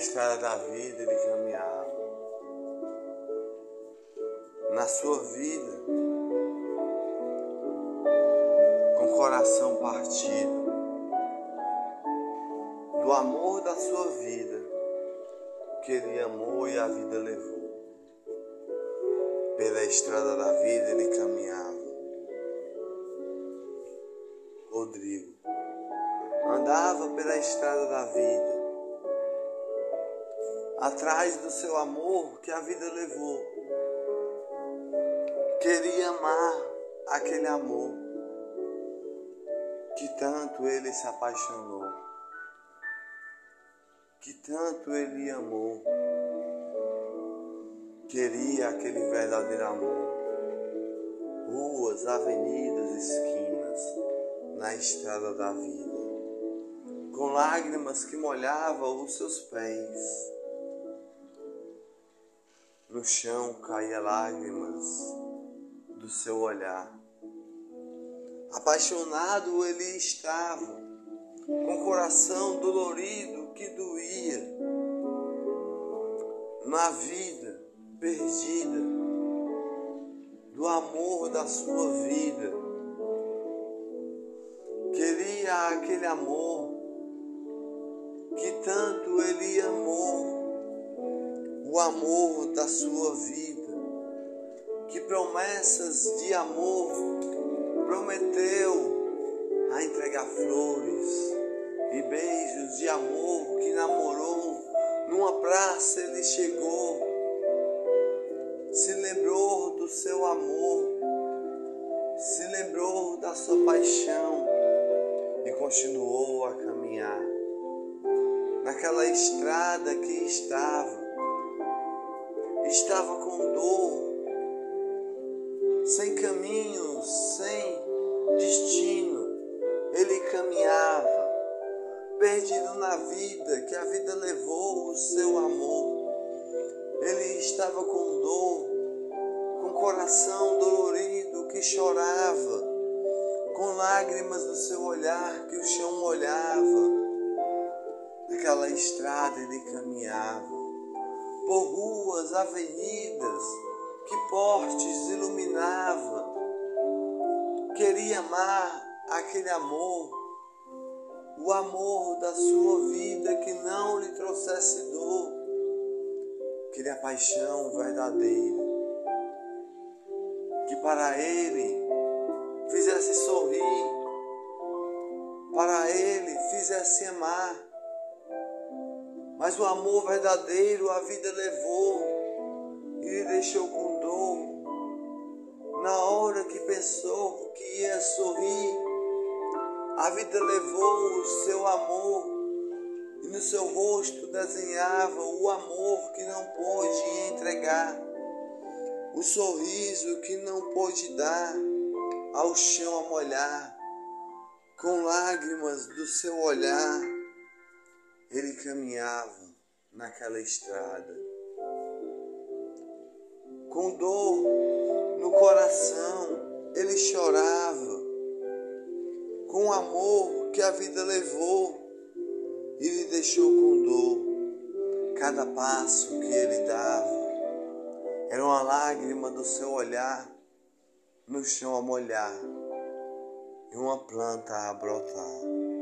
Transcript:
estrada da vida ele caminhava. Na sua vida, com coração partido, do amor da sua vida, que ele amou e a vida levou. Pela estrada da vida ele caminhava. Rodrigo andava pela estrada da vida atrás do seu amor que a vida levou. Queria amar aquele amor que tanto ele se apaixonou, que tanto ele amou. Queria aquele verdadeiro amor. Ruas, avenidas, esquinas, na estrada da vida, com lágrimas que molhavam os seus pés no chão caía lágrimas do seu olhar. Apaixonado ele estava, com coração dolorido que doía, na vida perdida, do amor da sua vida. Queria aquele amor que tanto ele amou o amor da sua vida. Que promessas de amor prometeu a entregar flores e beijos de amor que namorou. Numa praça ele chegou, se lembrou do seu amor, se lembrou da sua paixão e continuou a caminhar naquela estrada que estava estava com dor, sem caminho, sem destino. Ele caminhava, perdido na vida, que a vida levou o seu amor. Ele estava com dor, com coração dolorido que chorava, com lágrimas no seu olhar que o chão molhava. Naquela estrada ele caminhava por ruas, avenidas, que portes iluminava. Queria amar aquele amor, o amor da sua vida que não lhe trouxesse dor. Queria paixão verdadeira, que para ele fizesse sorrir, para ele fizesse amar mas o amor verdadeiro a vida levou e deixou com dor. Na hora que pensou que ia sorrir, a vida levou o seu amor. E no seu rosto desenhava o amor que não pôde entregar, o sorriso que não pôde dar ao chão a molhar, com lágrimas do seu olhar ele caminhava naquela estrada com dor no coração, ele chorava com o amor que a vida levou e lhe deixou com dor. Cada passo que ele dava era uma lágrima do seu olhar no chão a molhar e uma planta a brotar.